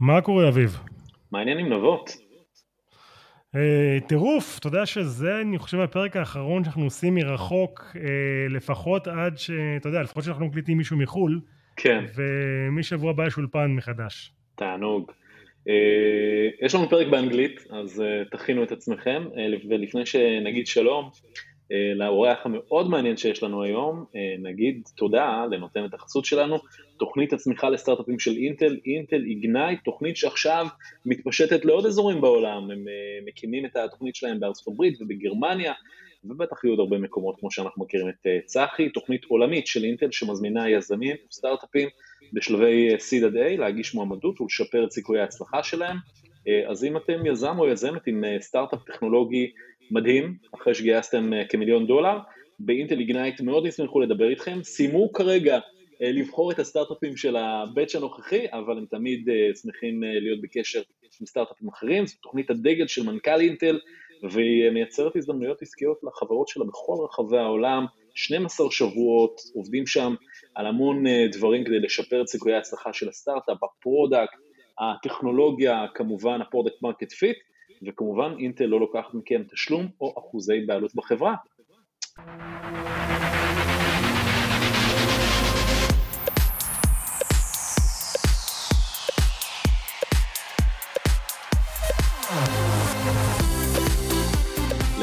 מה קורה אביב? מה העניינים נבות? אה, טירוף, אתה יודע שזה אני חושב הפרק האחרון שאנחנו עושים מרחוק אה, לפחות עד ש... אתה יודע, לפחות שאנחנו מקליטים מישהו מחו"ל. כן. ומשבוע הבא יש אולפן מחדש. תענוג. אה, יש לנו פרק באנגלית, אז תכינו את עצמכם, ולפני שנגיד שלום, לאורח המאוד מעניין שיש לנו היום, אה, נגיד תודה לנותנת החסות שלנו, תוכנית הצמיחה לסטארט-אפים של אינטל, אינטל איגנייט, תוכנית שעכשיו מתפשטת לעוד אזורים בעולם, הם אה, מקימים את התוכנית שלהם בארצות הברית ובגרמניה, ובטח יהיו עוד הרבה מקומות כמו שאנחנו מכירים את צחי, תוכנית עולמית של אינטל שמזמינה יזמים וסטארט-אפים בשלבי seed עד A להגיש מועמדות ולשפר את סיכויי ההצלחה שלהם. אז אם אתם יזם או יזמת עם סטארט-אפ טכנולוגי מדהים, אחרי שגייסתם אה, כמיליון דולר, באינטל איגנייט מאוד ישמחו לדבר איתכם, סיימו כרגע אה, לבחור את הסטארט-אפים של הבאץ' הנוכחי, אבל הם תמיד אה, שמחים להיות בקשר עם סטארט-אפים אחרים, זו תוכנית הדגל של מנכ"ל אינטל, והיא מייצרת הזדמנויות עסקיות לחברות שלה בכל רחבי העולם, 12 שבועות, עובדים שם על המון דברים כדי לשפר את סיכויי ההצלחה של הסטארט-אפ, הפרודקט, הטכנולוגיה, כמובן הפרודקט מרקט פיט, וכמובן אינטל לא לוקחת מכם תשלום או אחוזי בעלות בחברה.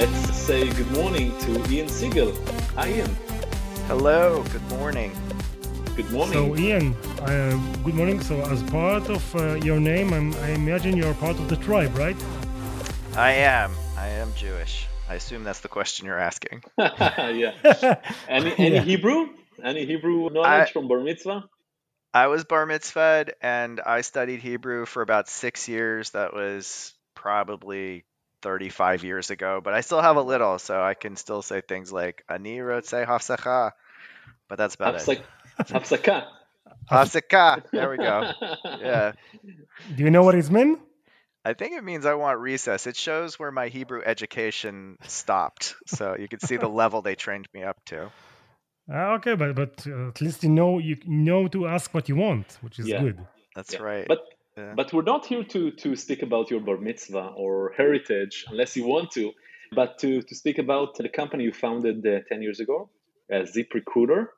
Let's say good morning to Ian Siegel. Hi Ian. Hello, good morning. Good morning. So Ian, uh, good morning. So as part of uh, your name, I'm, I imagine you're part of the tribe, right? I am. I am Jewish. I assume that's the question you're asking. yeah. Any any yeah. Hebrew? Any Hebrew knowledge I, from bar mitzvah? I was bar mitzvahed and I studied Hebrew for about six years. That was probably 35 years ago, but I still have a little, so I can still say things like "ani say hafsacha," but that's about it. Hafsaka. Hafsaka. There we go. Yeah. Do you know what it's means? I think it means I want recess. It shows where my Hebrew education stopped, so you can see the level they trained me up to. Uh, okay, but but uh, at least you know you know to ask what you want, which is yeah. good. That's yeah. right. But yeah. but we're not here to to speak about your bar mitzvah or heritage, unless you want to, but to to speak about the company you founded uh, ten years ago, uh, ZipRecruiter.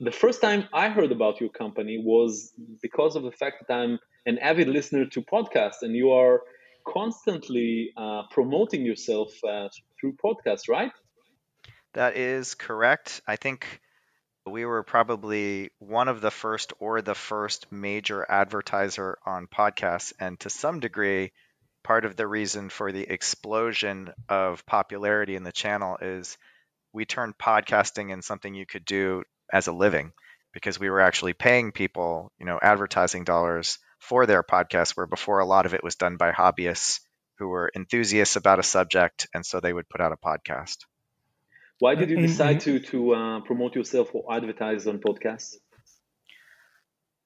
The first time I heard about your company was because of the fact that I'm an avid listener to podcasts, and you are constantly uh, promoting yourself uh, through podcasts, right? That is correct. I think we were probably one of the first or the first major advertiser on podcasts. And to some degree, part of the reason for the explosion of popularity in the channel is we turned podcasting in something you could do as a living because we were actually paying people, you know, advertising dollars for their podcast, where before a lot of it was done by hobbyists who were enthusiasts about a subject, and so they would put out a podcast. Why did you decide to to uh, promote yourself or advertise on podcasts?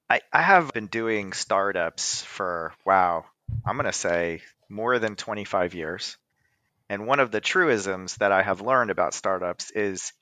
I, I have been doing startups for wow, I'm gonna say more than 25 years. And one of the truisms that I have learned about startups is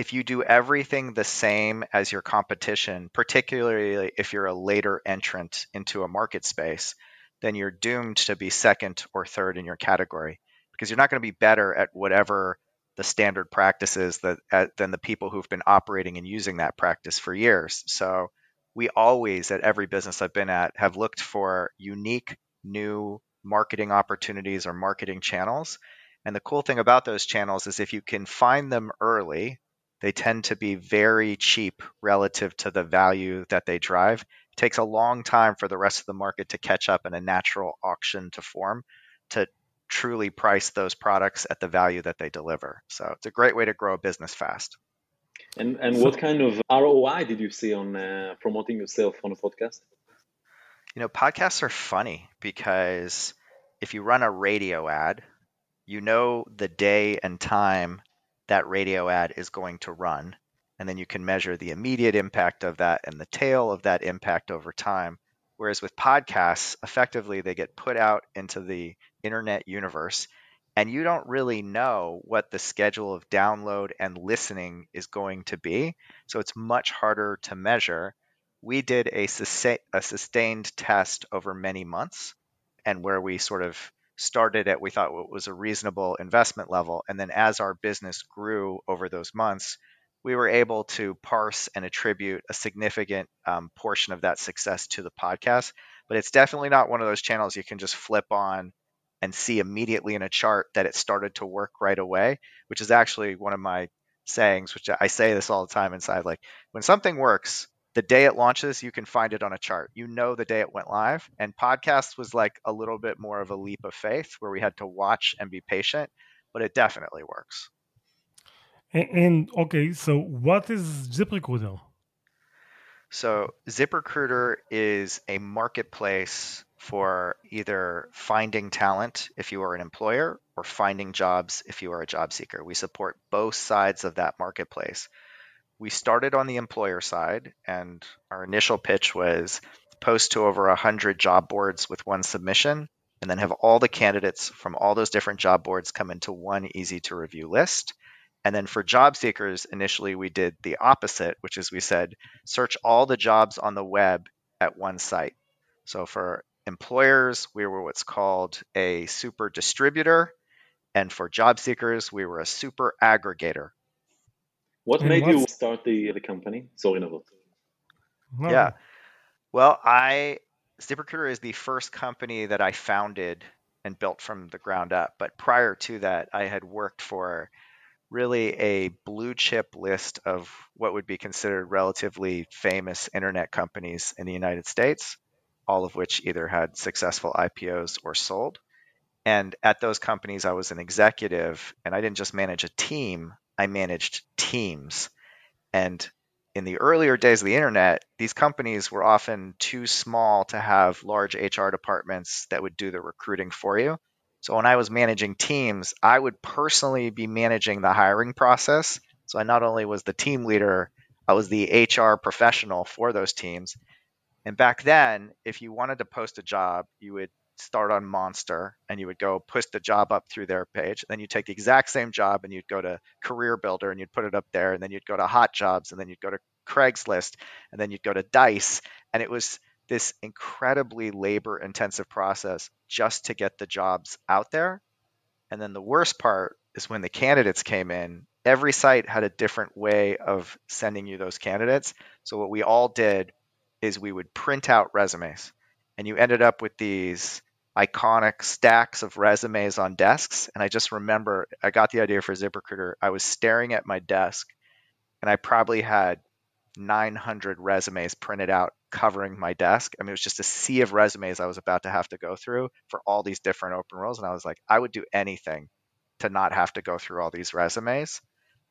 if you do everything the same as your competition, particularly if you're a later entrant into a market space, then you're doomed to be second or third in your category because you're not going to be better at whatever the standard practices that at, than the people who've been operating and using that practice for years. So we always at every business I've been at have looked for unique new marketing opportunities or marketing channels. And the cool thing about those channels is if you can find them early, they tend to be very cheap relative to the value that they drive. It takes a long time for the rest of the market to catch up and a natural auction to form to truly price those products at the value that they deliver. So it's a great way to grow a business fast. And and what kind of ROI did you see on uh, promoting yourself on a podcast? You know, podcasts are funny because if you run a radio ad, you know the day and time that radio ad is going to run. And then you can measure the immediate impact of that and the tail of that impact over time. Whereas with podcasts, effectively, they get put out into the internet universe, and you don't really know what the schedule of download and listening is going to be. So it's much harder to measure. we did a, sustained test over many months and where we sort of started at we thought what was a reasonable investment level. And then as our business grew over those months we were able to parse and attribute a significant um, portion of that success to the podcast. But it's definitely not one of those channels you can just flip on and see immediately in a chart that it started to work right away which is actually one of my sayings which i say this all the time inside like when something works the day it launches, you can find it on a chart. You know the day it went live. And podcast was like a little bit more of a leap of faith where we had to watch and be patient, but it definitely works. And, and okay, so what is ZipRecruiter? So ZipRecruiter is a marketplace for either finding talent if you are an employer or finding jobs if you are a job seeker. We support both sides of that marketplace we started on the employer side, and our initial pitch was post to over 100 job boards with one submission, and then have all the candidates from all those different job boards come into one easy to review list. And then for job seekers, initially we did the opposite, which is we said search all the jobs on the web at one site. So for employers, we were what's called a super distributor. And for job seekers, we were a super aggregator. What and made you start the the company? Sorry, Navot. No. Yeah. Well, I ZipRecruiter is the first company that I founded and built from the ground up. But prior to that, I had worked for really a blue chip list of what would be considered relatively famous internet companies in the United States, all of which either had successful IPOs or sold. And at those companies, I was an executive, and I didn't just manage a team, I managed teams. And in the earlier days of the internet, these companies were often too small to have large HR departments that would do the recruiting for you. So when I was managing teams, I would personally be managing the hiring process. So I not only was the team leader, I was the HR professional for those teams. And back then, if you wanted to post a job, you would start on Monster and you would go push the job up through their page. Then you take the exact same job and you'd go to CareerBuilder and you'd put it up there. And then you'd go to HotJobs and then you'd go to Craigslist and then you'd go to Dice. And it was this incredibly labor intensive process just to get the jobs out there. And then the worst part is when the candidates came in, every site had a different way of sending you those candidates. So what we all did is we would print out resumes and you ended up with these iconic stacks of resumes on desks. And I just remember I got the idea for ZipRecruiter. I was staring at my desk and I probably had 900 resumes printed out covering my desk. I mean, it was just a sea of resumes I was about to have to go through for all these different open roles. And I was like, I would do anything to not have to go through all these resumes.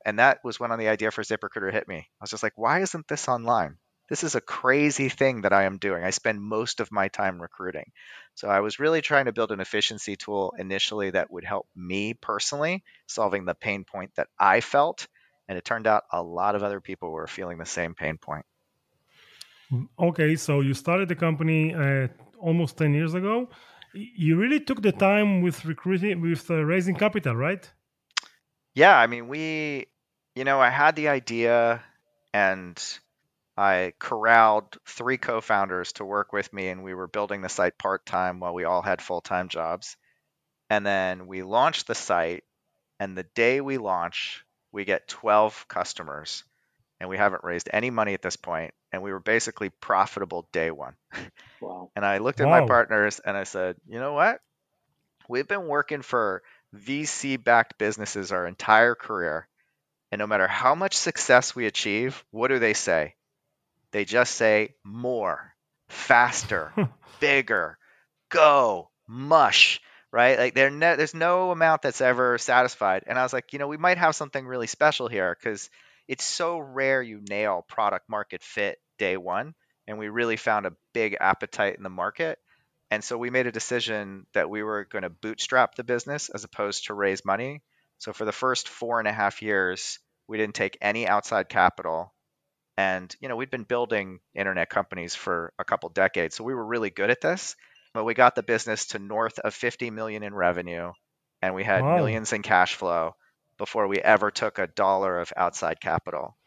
And that was when the idea for ZipRecruiter hit me. I was just like, why isn't this online? This is a crazy thing that I am doing. I spend most of my time recruiting. So I was really trying to build an efficiency tool initially that would help me personally solving the pain point that I felt. And it turned out a lot of other people were feeling the same pain point. Okay, so you started the company uh, almost 10 years ago. You really took the time with recruiting, with uh, raising capital, right? Yeah, I mean, we, you know, I had the idea and I corralled three co founders to work with me, and we were building the site part time while we all had full time jobs. And then we launched the site, and the day we launch, we get 12 customers, and we haven't raised any money at this point, and we were basically profitable day one. Wow. and I looked at wow. my partners and I said, you know what? We've been working for VC backed businesses our entire career. And no matter how much success we achieve, what do they say? They just say more, faster, bigger, go, mush, right? Like ne- there's no amount that's ever satisfied. And I was like, you know, we might have something really special here because it's so rare you nail product market fit day one. And we really found a big appetite in the market. And so we made a decision that we were going to bootstrap the business as opposed to raise money. So for the first four and a half years, we didn't take any outside capital. And you know, we'd been building internet companies for a couple decades, so we were really good at this. But we got the business to north of 50 million in revenue, and we had wow. millions in cash flow before we ever took a dollar of outside capital.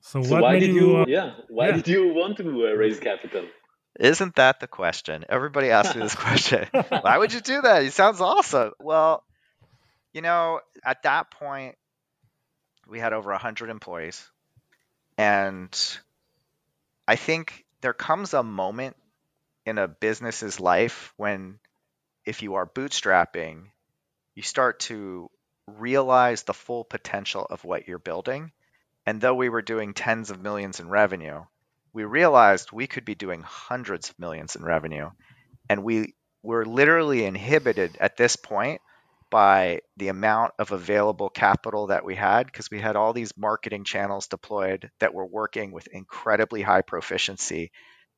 So, So why did you? you? uh, Yeah, why yeah. did you want to uh, raise capital? Isn't that the question? Everybody asks me this question. Why would you do that? It sounds awesome. Well, you know, at that point, we had over 100 employees. And I think there comes a moment in a business's life when, if you are bootstrapping, you start to realize the full potential of what you're building. And though we were doing tens of millions in revenue, we realized we could be doing hundreds of millions in revenue. And we were literally inhibited at this point by the amount of available capital that we had because we had all these marketing channels deployed that were working with incredibly high proficiency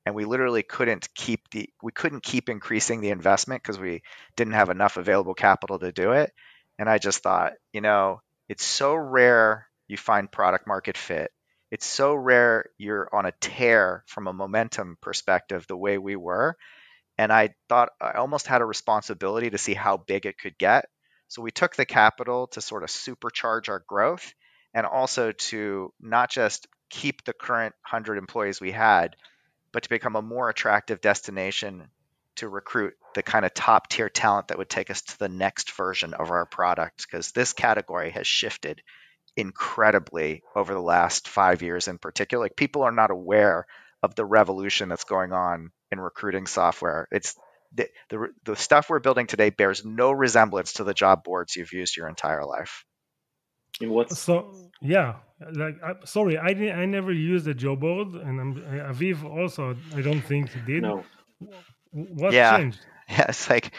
and we literally couldn't keep the we couldn't keep increasing the investment because we didn't have enough available capital to do it. And i just thought you know it's so rare you find product market fit. It's so rare you're on a tear from a momentum perspective the way we were. And i thought i almost had a responsibility to see how big it could get so we took the capital to sort of supercharge our growth and also to not just keep the current 100 employees we had but to become a more attractive destination to recruit the kind of top tier talent that would take us to the next version of our product. Because this category has shifted incredibly over the last five years in particular. Like people are not aware of the revolution that's going on in recruiting software. It's the, the, the stuff we're building today bears no resemblance to the job boards you've used your entire life In what's So yeah, like I, sorry, I didn't. I never used a job board, and I'm, Aviv also. I don't think he did. no? What Yeah. changed? Yeah, it's like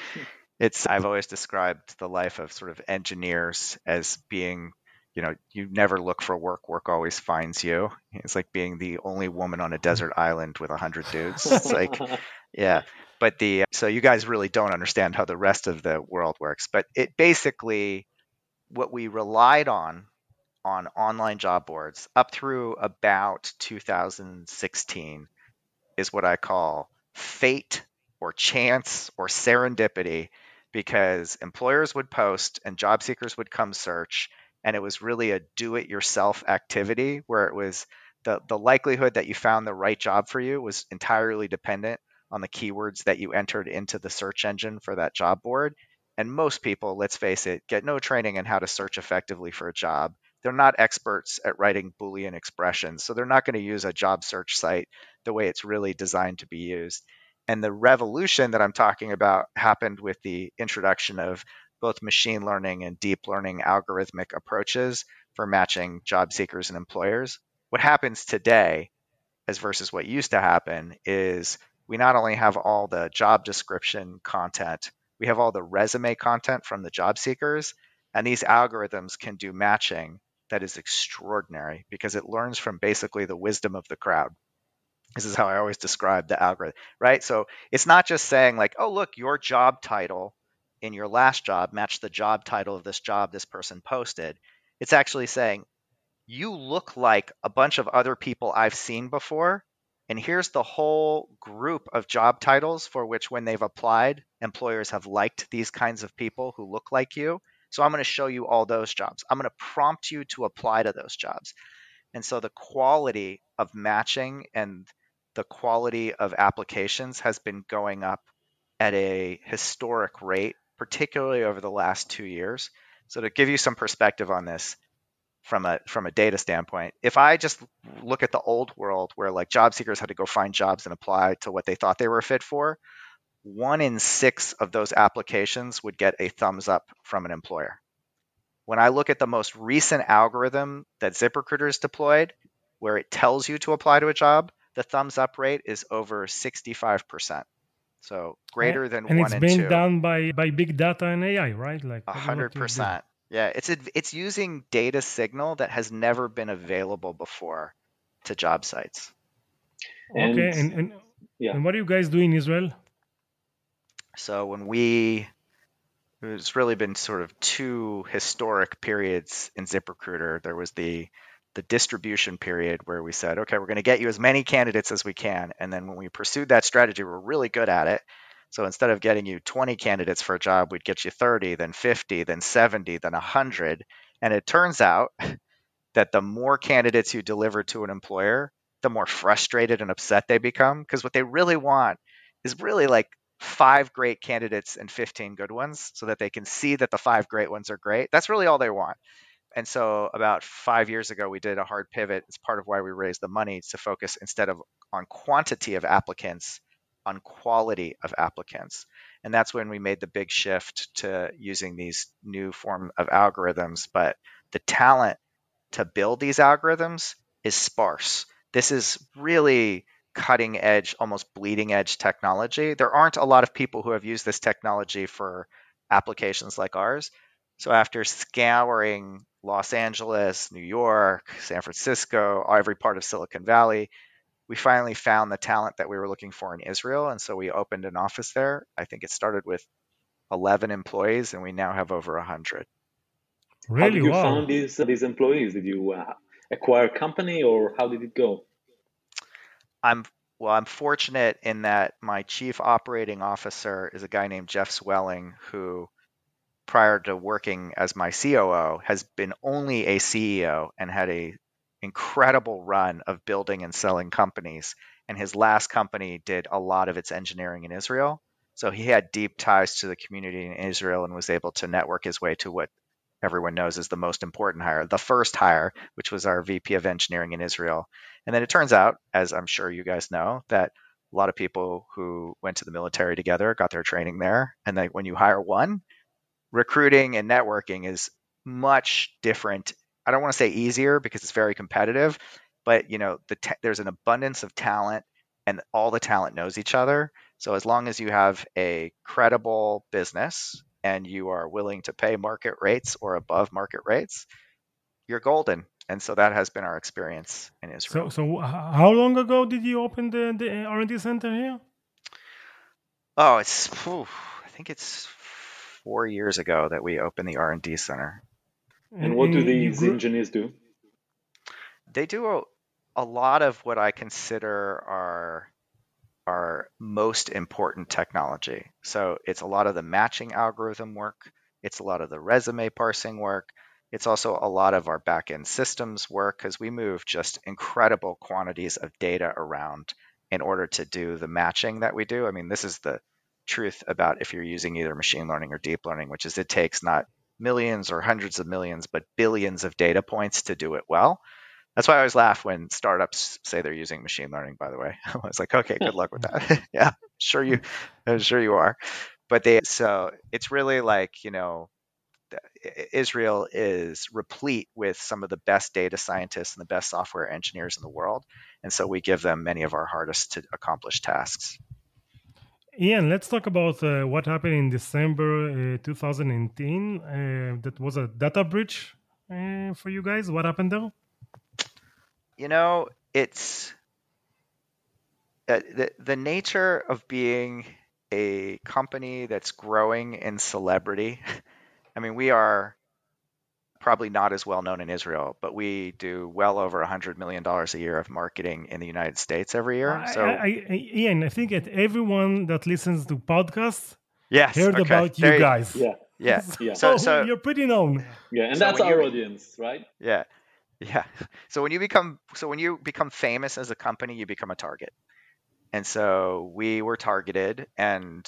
it's I've always described the life of sort of engineers as being, you know, you never look for work, work always finds you. It's like being the only woman on a desert island with a hundred dudes. It's like, yeah. But the so you guys really don't understand how the rest of the world works. But it basically what we relied on on online job boards up through about 2016 is what I call fate or chance or serendipity because employers would post and job seekers would come search and it was really a do it yourself activity where it was the, the likelihood that you found the right job for you was entirely dependent on the keywords that you entered into the search engine for that job board. And most people let's face it get no training in how to search effectively for a job. They're not experts at writing boolean expressions so they're not going to use a job search site the way it's really designed to be used. And the revolution that I'm talking about happened with the introduction of both machine learning and deep learning algorithmic approaches for matching job seekers and employers. What happens today, as versus what used to happen, is we not only have all the job description content, we have all the resume content from the job seekers, and these algorithms can do matching that is extraordinary because it learns from basically the wisdom of the crowd. This is how I always describe the algorithm, right? So it's not just saying, like, oh, look, your job title in your last job matched the job title of this job this person posted. It's actually saying, you look like a bunch of other people I've seen before. And here's the whole group of job titles for which, when they've applied, employers have liked these kinds of people who look like you. So I'm going to show you all those jobs. I'm going to prompt you to apply to those jobs. And so the quality of matching and the quality of applications has been going up at a historic rate, particularly over the last two years. So to give you some perspective on this from a from a data standpoint. If I just look at the old world where like job seekers had to go find jobs and apply to what they thought they were fit for, one in 6 of those applications would get a thumbs up from an employer. When I look at the most recent algorithm that ZipRecruiter has deployed where it tells you to apply to a job, the thumbs up rate is over 65%. So greater than and one and two. And it's being done by, by big data and AI, right? Like 100%. Yeah, it's it's using data signal that has never been available before to job sites. And- Okay, and and, Yeah. and what do you guys do in Israel? So when we, it's really been sort of two historic periods in ZipRecruiter. There was the the distribution period where we said, okay, we're going to get you as many candidates as we can, and then when we pursued that strategy, we're really good at it. So instead of getting you 20 candidates for a job, we'd get you 30, then 50, then 70, then 100. And it turns out that the more candidates you deliver to an employer, the more frustrated and upset they become. Because what they really want is really like five great candidates and 15 good ones so that they can see that the five great ones are great. That's really all they want. And so about five years ago, we did a hard pivot. It's part of why we raised the money to focus instead of on quantity of applicants, on quality of applicants. And that's when we made the big shift to using these new form of algorithms. But the talent to build these algorithms is sparse. This is really cutting edge, almost bleeding edge technology. There aren't a lot of people who have used this technology for applications like ours. So after scouring Los Angeles, New York, San Francisco, every part of Silicon Valley, we finally found the talent that we were looking for in Israel. And so we opened an office there. I think it started with 11 employees, and we now have over 100. Really? How did you wow. find these, these employees? Did you uh, acquire a company or how did it go? I'm well, I'm fortunate in that my chief operating officer is a guy named Jeff Zwelling, who prior to working as my COO has been only a CEO and had a incredible run of building and selling companies. And his last company did a lot of its engineering in Israel. So he had deep ties to the community in Israel and was able to network his way to what everyone knows is the most important hire, the first hire, which was our VP of engineering in Israel. And then it turns out, as I'm sure you guys know, that a lot of people who went to the military together got their training there. And then when you hire one, recruiting and networking is much different. I don't want to say easier because it's very competitive, but you know, the there's an abundance of talent and all the talent knows each other. So as long as you have a credible business and you are willing to pay market rates or above market rates, you're golden and so that has been our experience in Israel. So, so how long ago did you open the, the R&D center here? Oh, it's I think it's four years ago that we opened the R&D center. And what do these engineers do? They do a, a lot of what I consider our our most important technology. So it's a lot of the matching algorithm work. It's a lot of the resume parsing work. It's also a lot of our backend systems work because we move just incredible quantities of data around in order to do the matching that we do. I mean, this is the truth about if you're using either machine learning or deep learning, which is it takes not millions or hundreds of millions, but billions of data points to do it well. That's why I always laugh when startups say they're using machine learning. By the way, I was like, okay, good luck with that. yeah, sure you, I'm sure you are. But they so it's really like you know Israel is replete with some of the best data scientists and the best software engineers in the world. And so we give them many of our hardest to accomplish tasks. Ian, let's talk about uh, what happened in December uh, 2018. Uh, that was a data breach uh, for you guys. What happened there? You know, it's uh, the, the nature of being a company that's growing in celebrity I mean, we are probably not as well known in Israel, but we do well over $100 million a year of marketing in the United States every year. So, I, I, Ian, I think that everyone that listens to podcasts yes, heard okay. about you, guys. Yeah. Yeah. yeah. So, so you're pretty known. Yeah, and so that's our audience, right? Yeah. Yeah. So when you become so when you become famous as a company, you become a target. And so we were targeted and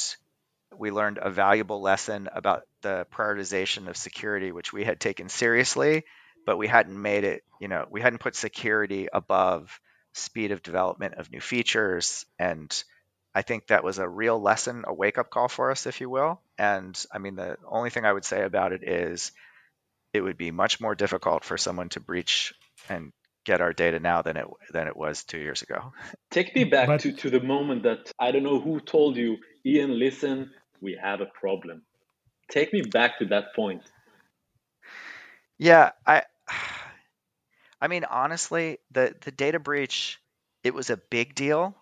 we learned a valuable lesson about the prioritization of security, which we had taken seriously, but we hadn't made it, you know, we hadn't put security above speed of development of new features. And I think that was a real lesson, a wake up call for us, if you will. And I mean, the only thing I would say about it is it would be much more difficult for someone to breach and get our data now than it than it was two years ago. Take me back but, to, to the moment that I don't know who told you, Ian, listen, we have a problem. Take me back to that point. Yeah, I I mean honestly, the the data breach it was a big deal,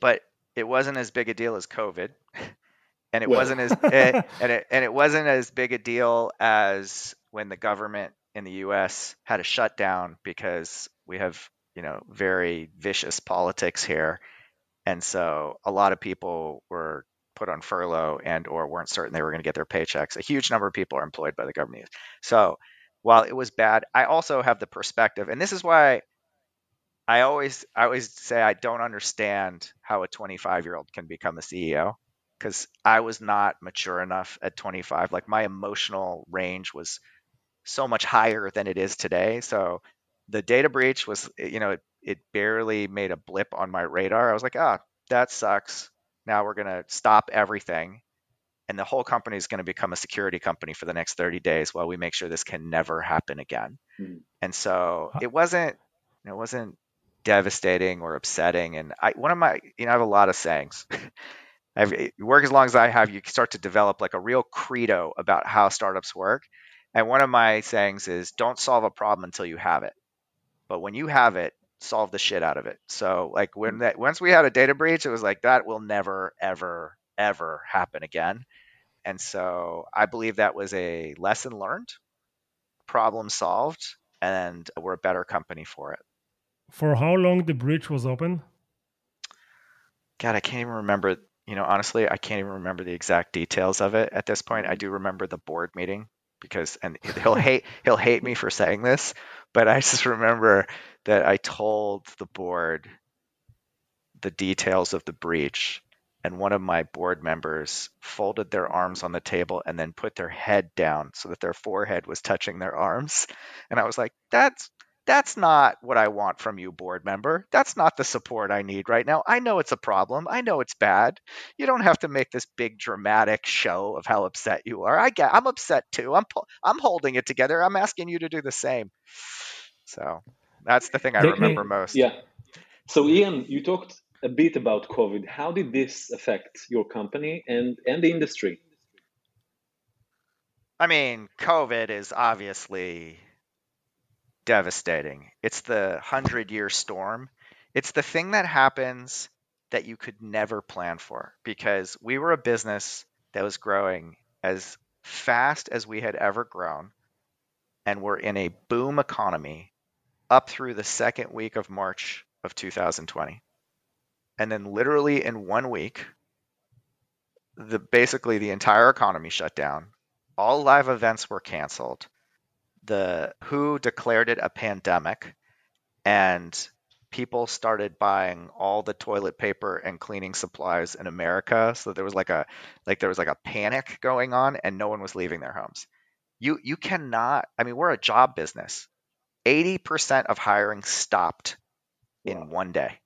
but it wasn't as big a deal as COVID. And it well. wasn't as eh, and it and it wasn't as big a deal as when the government in the US had a shutdown because we have, you know, very vicious politics here. And so a lot of people were put on furlough and or weren't certain they were going to get their paychecks. A huge number of people are employed by the government. So while it was bad, I also have the perspective, and this is why I always I always say I don't understand how a 25 year old can become a CEO because I was not mature enough at 25. Like my emotional range was so much higher than it is today. So the data breach was, you know, it, it barely made a blip on my radar. I was like, ah, that sucks. Now we're going to stop everything. And the whole company is going to become a security company for the next 30 days while we make sure this can never happen again. Mm. And so it wasn't, it wasn't devastating or upsetting. And I, one of my, you know, I have a lot of sayings. I've, you work as long as I have, you start to develop like a real credo about how startups work. And one of my sayings is don't solve a problem until you have it. But when you have it, solve the shit out of it. So like when mm. that once we had a data breach, it was like that will never, ever, ever happen again. And so I believe that was a lesson learned, problem solved, and we're a better company for it. For how long the breach was open? God, I can't even remember you know, honestly, I can't even remember the exact details of it at this point. I do remember the board meeting because, and he'll hate he'll hate me for saying this, but I just remember that I told the board the details of the breach, and one of my board members folded their arms on the table and then put their head down so that their forehead was touching their arms, and I was like, "That's that's not what I want from you, board member. That's not the support I need right now. I know it's a problem. I know it's bad. You don't have to make this big dramatic show of how upset you are. I get. I'm upset too. I'm I'm holding it together. I'm asking you to do the same. So that's the thing I remember most. Yeah. So Ian, you talked a bit about COVID. How did this affect your company and and the industry? I mean, COVID is obviously devastating. It's the hundred year storm. It's the thing that happens that you could never plan for because we were a business that was growing as fast as we had ever grown. And we're in a boom economy up through the second week of March of 2020. And then literally in one week, the basically the entire economy shut down. All live events were canceled the WHO declared it a pandemic, and people started buying all the toilet paper and cleaning supplies in America. So there was like a like there was like a panic going on, and no one was leaving their homes. You you cannot. I mean, we're a job business. Eighty percent of hiring stopped in wow. one day.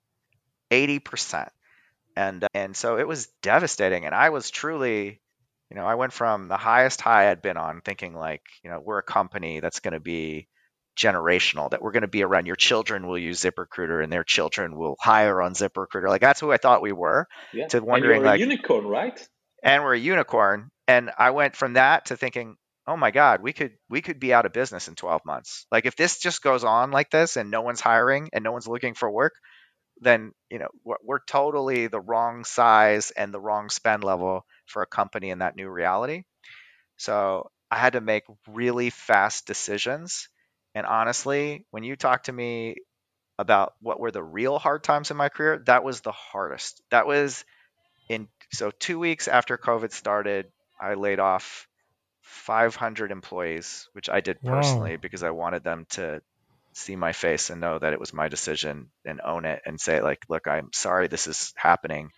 Eighty percent, and and so it was devastating. And I was truly you know, I went from the highest high I'd been on thinking like, you know, we're a company that's going to be generational, that we're going to be around your children will use ZipRecruiter and their children will hire on ZipRecruiter. Like that's who I thought we were. Yeah. To wondering and like unicorn, right? And we're a unicorn. And I went from that to thinking, oh my God, we could we could be out of business in 12 months. Like if this just goes on like this and no one's hiring and no one's looking for work, then you know we're, we're totally the wrong size and the wrong spend level for a company in that new reality. So I had to make really fast decisions. And honestly, when you talk to me about what were the real hard times in my career, that was the hardest. That was in so 2 weeks after COVID started, I laid off 500 employees, which I did personally wow. because I wanted them to see my face and know that it was my decision and own it and say like, look, I'm sorry this is happening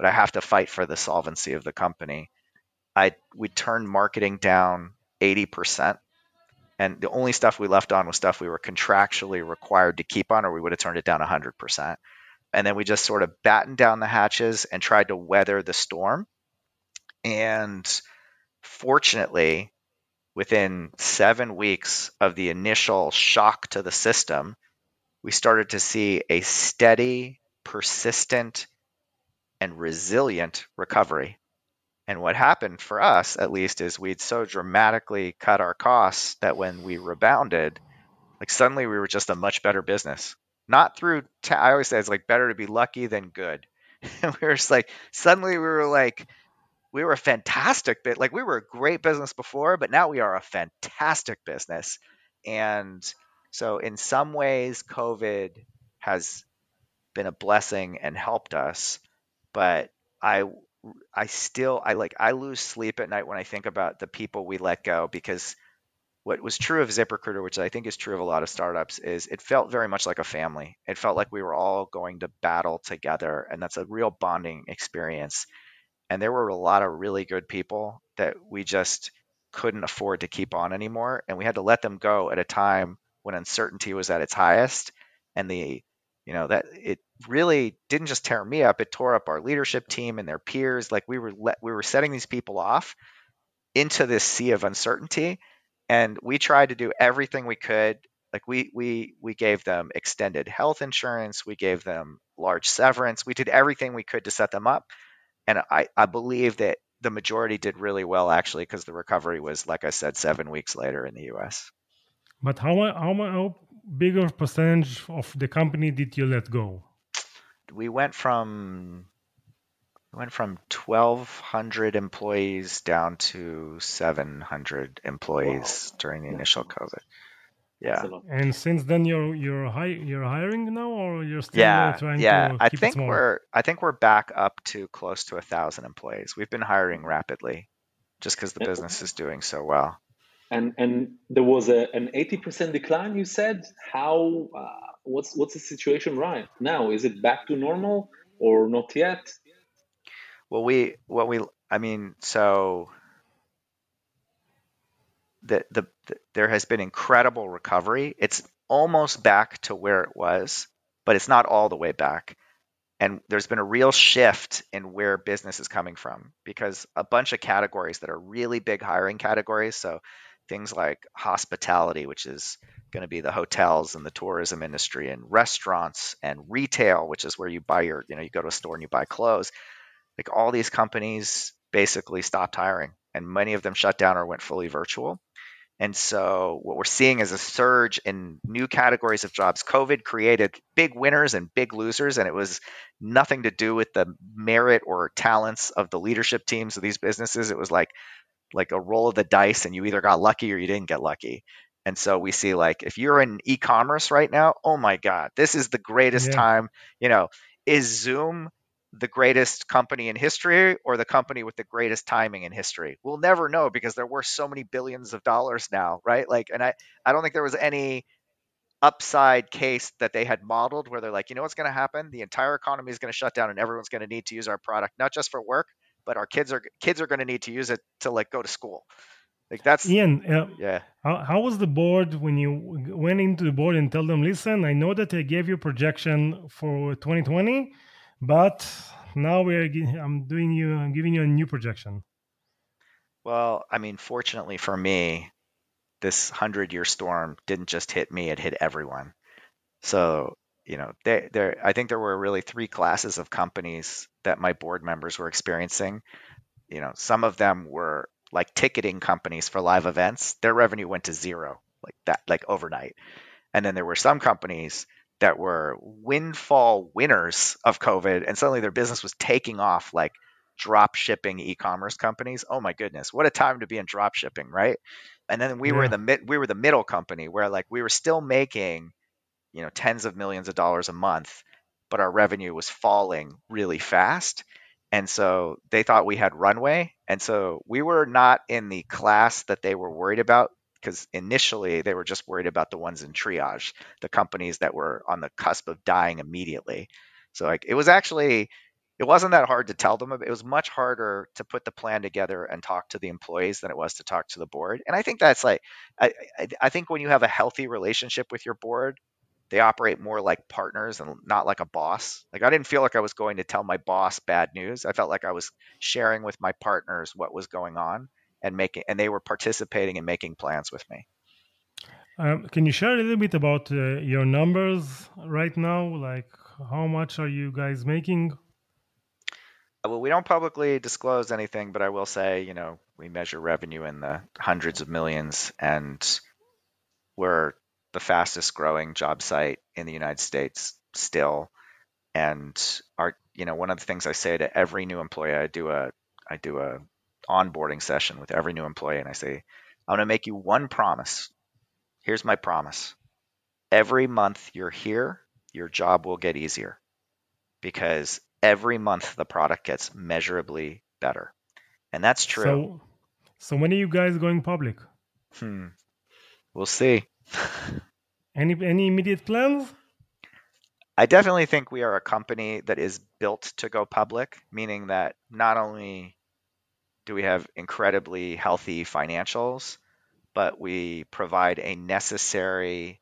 but I have to fight for the solvency of the company. I we turned marketing down 80%. And the only stuff we left on was stuff we were contractually required to keep on, or we would have turned it down 100%. And then we just sort of battened down the hatches and tried to weather the storm. And fortunately, within seven weeks of the initial shock to the system, we started to see a steady, persistent and resilient recovery. And what happened for us, at least, is we'd so dramatically cut our costs that when we rebounded, like suddenly we were just a much better business. Not through, t- I always say it's like better to be lucky than good. We were just like, suddenly we were like, we were a fantastic bit. Like we were a great business before, but now we are a fantastic business. And so, in some ways, COVID has been a blessing and helped us but I I still I like I lose sleep at night when I think about the people we let go because what was true of ZipRecruiter, which I think is true of a lot of startups, is it felt very much like a family. It felt like we were all going to battle together, and that's a real bonding experience. And there were a lot of really good people that we just couldn't afford to keep on anymore, and we had to let them go at a time when uncertainty was at its highest, and the you know that it really didn't just tear me up; it tore up our leadership team and their peers. Like we were let, we were setting these people off into this sea of uncertainty and we tried to do everything we could like we we we gave them extended health insurance we gave them large severance we did everything we could to set them up and i i believe that the majority did really well actually because the recovery was like i said seven weeks later in the us but how how, how big of percentage of the company did you let go we went from we went from 1,200 employees down to 700 employees wow. during the initial COVID. Yeah. And since then, you're you're hi- you're hiring now, or you're still yeah, trying yeah. to I think it small? we're I think we're back up to close to a thousand employees. We've been hiring rapidly, just because the business is doing so well. And and there was a, an eighty percent decline. You said how? Uh, what's what's the situation right now? Is it back to normal or not yet? Well, we what we I mean, so the, the, the there has been incredible recovery. It's almost back to where it was, but it's not all the way back. And there's been a real shift in where business is coming from because a bunch of categories that are really big hiring categories, so things like hospitality, which is going to be the hotels and the tourism industry and restaurants and retail, which is where you buy your, you know, you go to a store and you buy clothes like all these companies basically stopped hiring and many of them shut down or went fully virtual. And so what we're seeing is a surge in new categories of jobs. COVID created big winners and big losers, and it was nothing to do with the merit or talents of the leadership teams of these businesses. It was like like a roll of the dice, and you either got lucky or you didn't get lucky. And so we see like if you're in e-commerce right now, oh my God, this is the greatest yeah. time. You know, is Zoom the greatest company in history or the company with the greatest timing in history. We'll never know because they're worth so many billions of dollars now, right? Like, and I, I don't think there was any upside case that they had modeled where they're like, you know what's going to happen? The entire economy is going to shut down and everyone's going to need to use our product, not just for work, but our kids are kids are going to need to use it to like go to school. Like that's Ian. Uh, yeah. How, how was the board when you went into the board and tell them, listen, I know that I gave you projection for 2020 but now we're I'm doing you I'm giving you a new projection. Well, I mean, fortunately for me, this hundred year storm didn't just hit me; it hit everyone. So you know, there I think there were really three classes of companies that my board members were experiencing. You know, some of them were like ticketing companies for live events; their revenue went to zero, like that, like overnight. And then there were some companies that were windfall winners of COVID, and suddenly their business was taking off like drop shipping e-commerce companies. Oh my goodness, what a time to be in drop shipping, right? And then we yeah. were the mid, we were the middle company where like we were still making, you know, tens of millions of dollars a month, but our revenue was falling really fast. And so they thought we had runway. And so we were not in the class that they were worried about because initially they were just worried about the ones in triage, the companies that were on the cusp of dying immediately. So like it was actually it wasn't that hard to tell them. It was much harder to put the plan together and talk to the employees than it was to talk to the board. And I think that's like I I think when you have a healthy relationship with your board, they operate more like partners and not like a boss. Like I didn't feel like I was going to tell my boss bad news. I felt like I was sharing with my partners what was going on and making and they were participating and making plans with me. Um, can you share a little bit about uh, your numbers right now? Like, how much are you guys making? Uh, well, we don't publicly disclose anything, but I will say, you know, we measure revenue in the hundreds of millions, and we're the fastest growing job site in the United States still. And our, you know, one of the things I say to every new employee, I do a, I do a onboarding session with every new employee and I say, I'm going to make you one promise. Here's my promise. Every month you're here, your job will get easier because every month the product gets measurably better. And that's true. So, so when are you guys going public? Hmm. we'll see. Any any immediate plans? I definitely think we are a company that is built to go public, meaning that not only do we have incredibly healthy financials, but we provide a necessary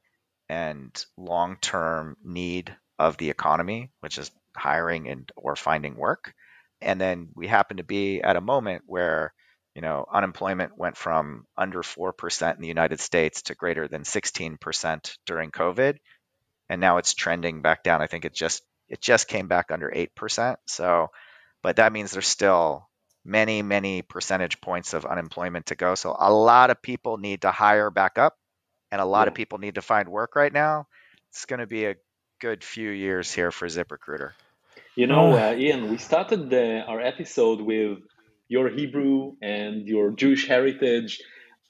and long-term need of the economy, which is hiring and or finding work. And then we happen to be at a moment where you know unemployment went from under 4% in the United States to greater than 16% during COVID and now it's trending back down. I think it just it just came back under 8%. So but that means there's still many many percentage points of unemployment to go. So a lot of people need to hire back up and a lot yeah. of people need to find work right now. It's going to be a good few years here for ZipRecruiter. You know, uh, Ian, we started the, our episode with your Hebrew and your Jewish heritage.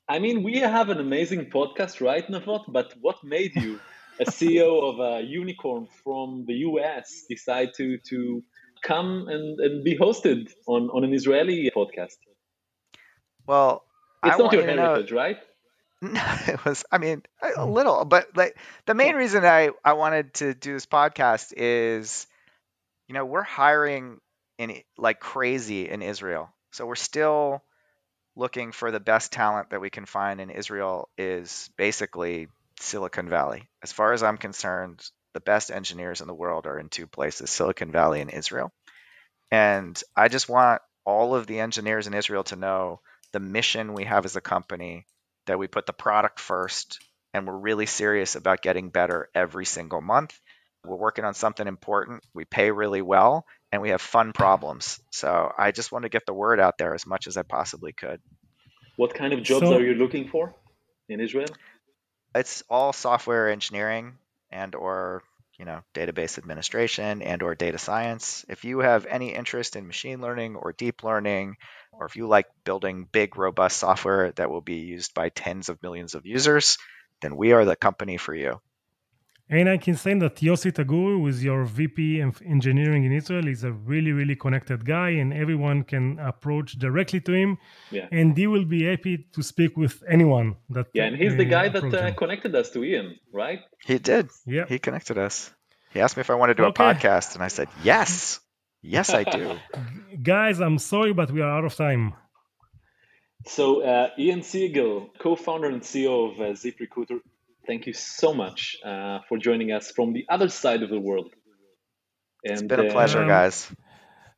I mean, we have an amazing podcast, right, Navot? But what made you, a CEO of a unicorn from the US, decide to to come and, and be hosted on, on an Israeli podcast? Well, it's I not your heritage, know... right? No, it was. I mean, a little, but like the main reason I I wanted to do this podcast is you know, we're hiring in like crazy in Israel. So we're still looking for the best talent that we can find in Israel is basically Silicon Valley. As far as I'm concerned, the best engineers in the world are in two places, Silicon Valley and Israel. And I just want all of the engineers in Israel to know the mission we have as a company that we put the product first and we're really serious about getting better every single month we're working on something important, we pay really well, and we have fun problems. So I just want to get the word out there as much as I possibly could. What kind of jobs so, are you looking for in Israel? It's all software engineering and or you know database administration and or data science. If you have any interest in machine learning or deep learning or if you like building big robust software that will be used by tens of millions of users then we are the company for you and I can say that Yossi Taguri, who is your VP of engineering in Israel, is a really, really connected guy, and everyone can approach directly to him. Yeah. And he will be happy to speak with anyone that. Yeah, and he's uh, the guy that uh, connected us to Ian, right? He did. Yeah. He connected us. He asked me if I wanted to do okay. a podcast, and I said yes. Yes, I do. Guys, I'm sorry, but we are out of time. So, uh, Ian Siegel, co founder and CEO of uh, ZipRecruiter, thank you so much uh, for joining us from the other side of the world. And, it's been a pleasure, uh, guys.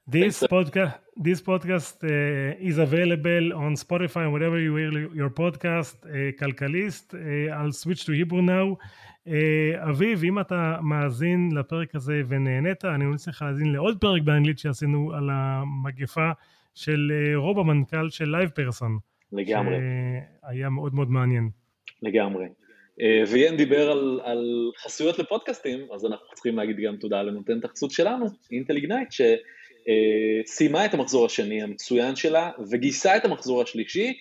This podcast, this podcast uh, is available on Spotify and whatever you hear your podcast, כלכליסט. Uh, I'll switch to Hebrew now. Uh, אביב, אם אתה מאזין לפרק הזה ונהנית, אני ממליץ לך להאזין לעוד פרק באנגלית שעשינו על המגפה של רוב המנכ"ל של לייב פרסון. לגמרי. שהיה מאוד מאוד מעניין. לגמרי. אה, ויאן דיבר על, על חסויות לפודקאסטים, אז אנחנו צריכים להגיד גם תודה לנותנת החסות שלנו, אינטל איגנייט, שסיימה את המחזור השני המצוין שלה וגייסה את המחזור השלישי,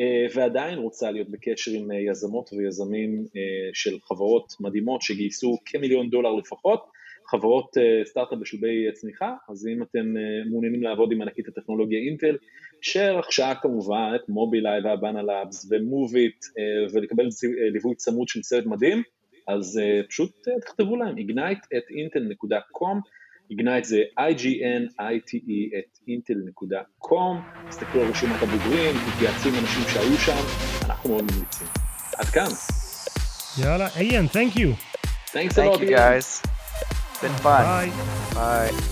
אה, ועדיין רוצה להיות בקשר עם אה, יזמות ויזמים של חברות מדהימות שגייסו כמיליון דולר לפחות, חברות סטארט-אפ בשלבי צמיחה, אז אם אתם מעוניינים לעבוד עם ענקית הטכנולוגיה אינטל, שרכשה כמובן את מובילאיי והבאנה לאבס ומוביט ולקבל ליווי צמוד של צוות מדהים, אז פשוט תכתבו להם ignite at intel.com, ignite זה i-g-n-i-t-e at intel.com, תסתכלו על רשימת הבוגרים, תתייעצו עם אנשים שהיו שם, אנחנו מאוד ממליצים. עד כאן. יאללה, איין, thank you. Thanks a lot, Thank you guys. Been fun. Bye. Bye.